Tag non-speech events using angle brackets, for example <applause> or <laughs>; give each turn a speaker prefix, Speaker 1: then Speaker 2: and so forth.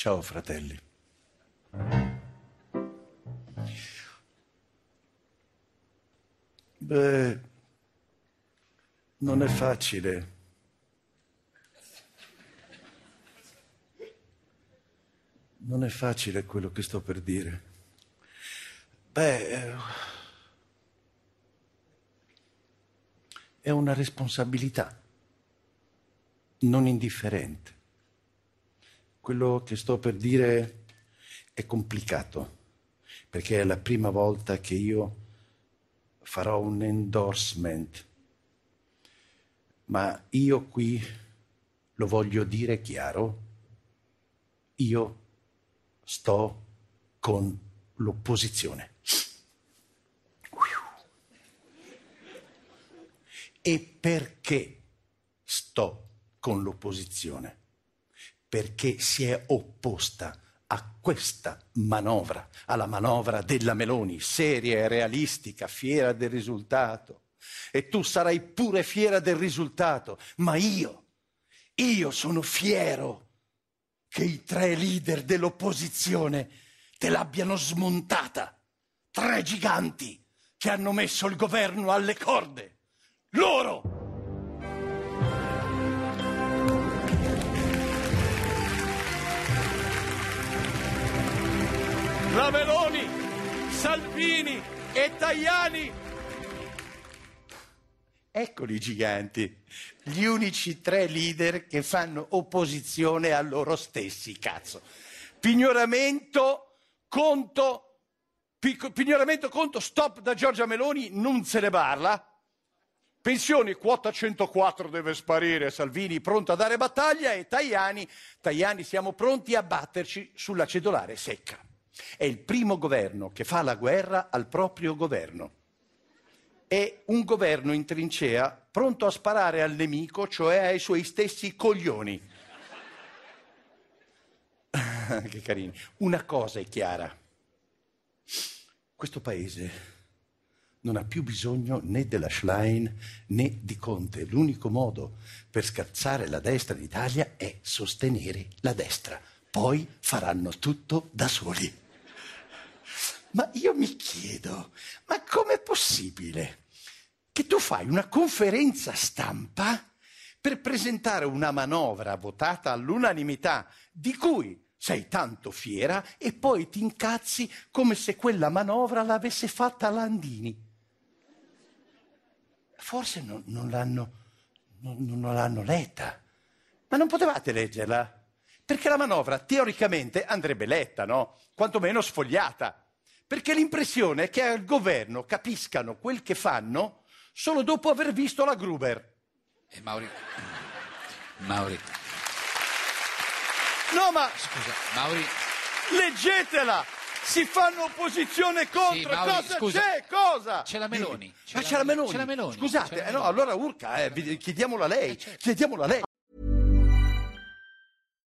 Speaker 1: Ciao fratelli. Beh, non è facile. Non è facile quello che sto per dire. Beh, eh, è una responsabilità non indifferente. Quello che sto per dire è complicato, perché è la prima volta che io farò un endorsement, ma io qui lo voglio dire chiaro, io sto con l'opposizione. E perché sto con l'opposizione? Perché si è opposta a questa manovra, alla manovra della Meloni, seria e realistica, fiera del risultato. E tu sarai pure fiera del risultato, ma io, io sono fiero che i tre leader dell'opposizione te l'abbiano smontata. Tre giganti che hanno messo il governo alle corde. Loro! La Meloni, Salvini e Tajani. Eccoli i giganti, gli unici tre leader che fanno opposizione a loro stessi, cazzo. Pignoramento, conto, pic- pignoramento, conto, stop da Giorgia Meloni, non se ne parla. Pensioni, quota 104 deve sparire, Salvini pronto a dare battaglia e Tajani, Tajani siamo pronti a batterci sulla cedolare secca. È il primo governo che fa la guerra al proprio governo. È un governo in trincea pronto a sparare al nemico, cioè ai suoi stessi coglioni. <laughs> che carini. Una cosa è chiara. Questo paese non ha più bisogno né della Schlein né di Conte. L'unico modo per scazzare la destra in Italia è sostenere la destra. Poi faranno tutto da soli. Ma io mi chiedo, ma com'è possibile che tu fai una conferenza stampa per presentare una manovra votata all'unanimità di cui sei tanto fiera e poi ti incazzi come se quella manovra l'avesse fatta Landini? Forse non, non, l'hanno, non, non l'hanno letta, ma non potevate leggerla? Perché la manovra teoricamente andrebbe letta, no? Quantomeno sfogliata perché l'impressione è che al governo capiscano quel che fanno solo dopo aver visto la Gruber.
Speaker 2: E Mauri... Mauri...
Speaker 1: No, ma...
Speaker 2: Scusa, Mauri...
Speaker 1: Leggetela! Si fanno opposizione contro,
Speaker 2: Sì, Mauri,
Speaker 1: cosa
Speaker 2: scusa.
Speaker 1: c'è? Cosa?
Speaker 2: C'è la Meloni. C'è
Speaker 1: ah,
Speaker 2: la-
Speaker 1: c'è la Meloni.
Speaker 2: c'è la Meloni,
Speaker 1: Scusate, eh, no.
Speaker 2: Eh, certo.
Speaker 1: Allora urca, eh, chiediamola a lei.
Speaker 2: La Meloni.
Speaker 1: Chiediamola a lei.